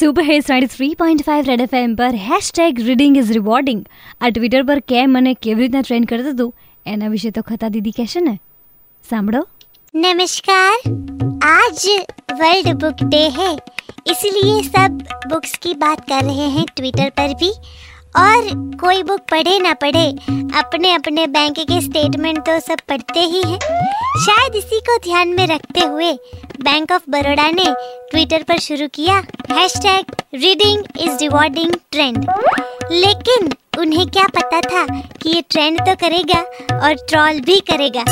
Super hits 93.5 red FM પર #reading is rewarding આ Twitter પર કેમ અને કેવી રીતના ટ્રેન્ડ કરતું હતું એના વિશે તો ખતા દીદી કહેશે ને સાંભળો नमस्कार आज वर्ल्ड बुक डे है इसलिए सब बुक्स की बात कर रहे हैं ट्विटर पर भी और कोई बुक पढ़े ना पढ़े अपने अपने बैंक के स्टेटमेंट तो सब पढ़ते ही हैं शायद इसी को ध्यान में रखते हुए बैंक ऑफ़ बड़ौदा ने ट्विटर पर शुरू किया hashtag reading is rewarding trend लेकिन उन्हें क्या पता था कि ये ट्रेंड तो करेगा और ट्रॉल भी करेगा।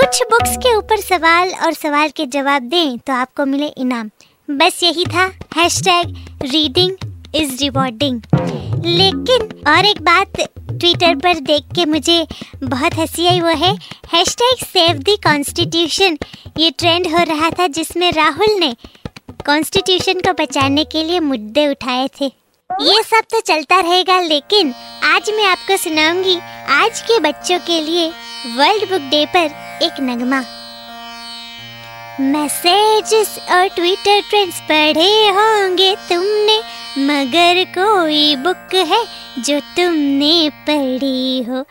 कुछ बुक्स के ऊपर सवाल और सवाल के जवाब दें तो आपको मिले इनाम। बस यही था हैशटैग रीडिंग इज़ रिवॉर्डिंग लेकिन और एक बात ट्विटर पर देख के मुझे बहुत हँसी आई वो है। हैशटैग सेव द कॉन्स्टिट्यूशन ये ट्रेंड हो रहा था जिसमें राहुल ने कॉन्स्टिट्यूशन को बचाने के लिए मुद्दे उठाए थे। ये सब तो चलता रहेगा, लेकिन आज मैं आपको सुनाऊँगी आज के बच्चों के लिए वर्ल्ड बुक डे पर एक नगमा। मैसेजेस और ट्विटर ट्रेंड्स पढ़े होंगे तुमने। मगर कोई बुक है जो तुमने पढ़ी हो।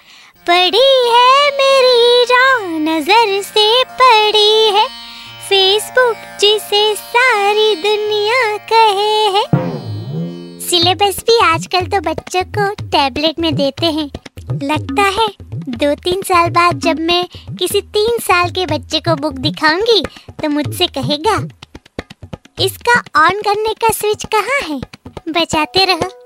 पढ़ी है मेरी राह नज़र से, पढ़ी है फेसबुक जिसे सारी दुनिया कहे है। सिलेबस भी आजकल तो बच्चों को टैबलेट में देते हैं। लगता है दो तीन साल बाद जब मैं किसी तीन साल के बच्चे को बुक दिखाऊँगी तो मुझसे कहेगा, इसका ऑन करने का स्विच कहाँ है? बचाते रहो।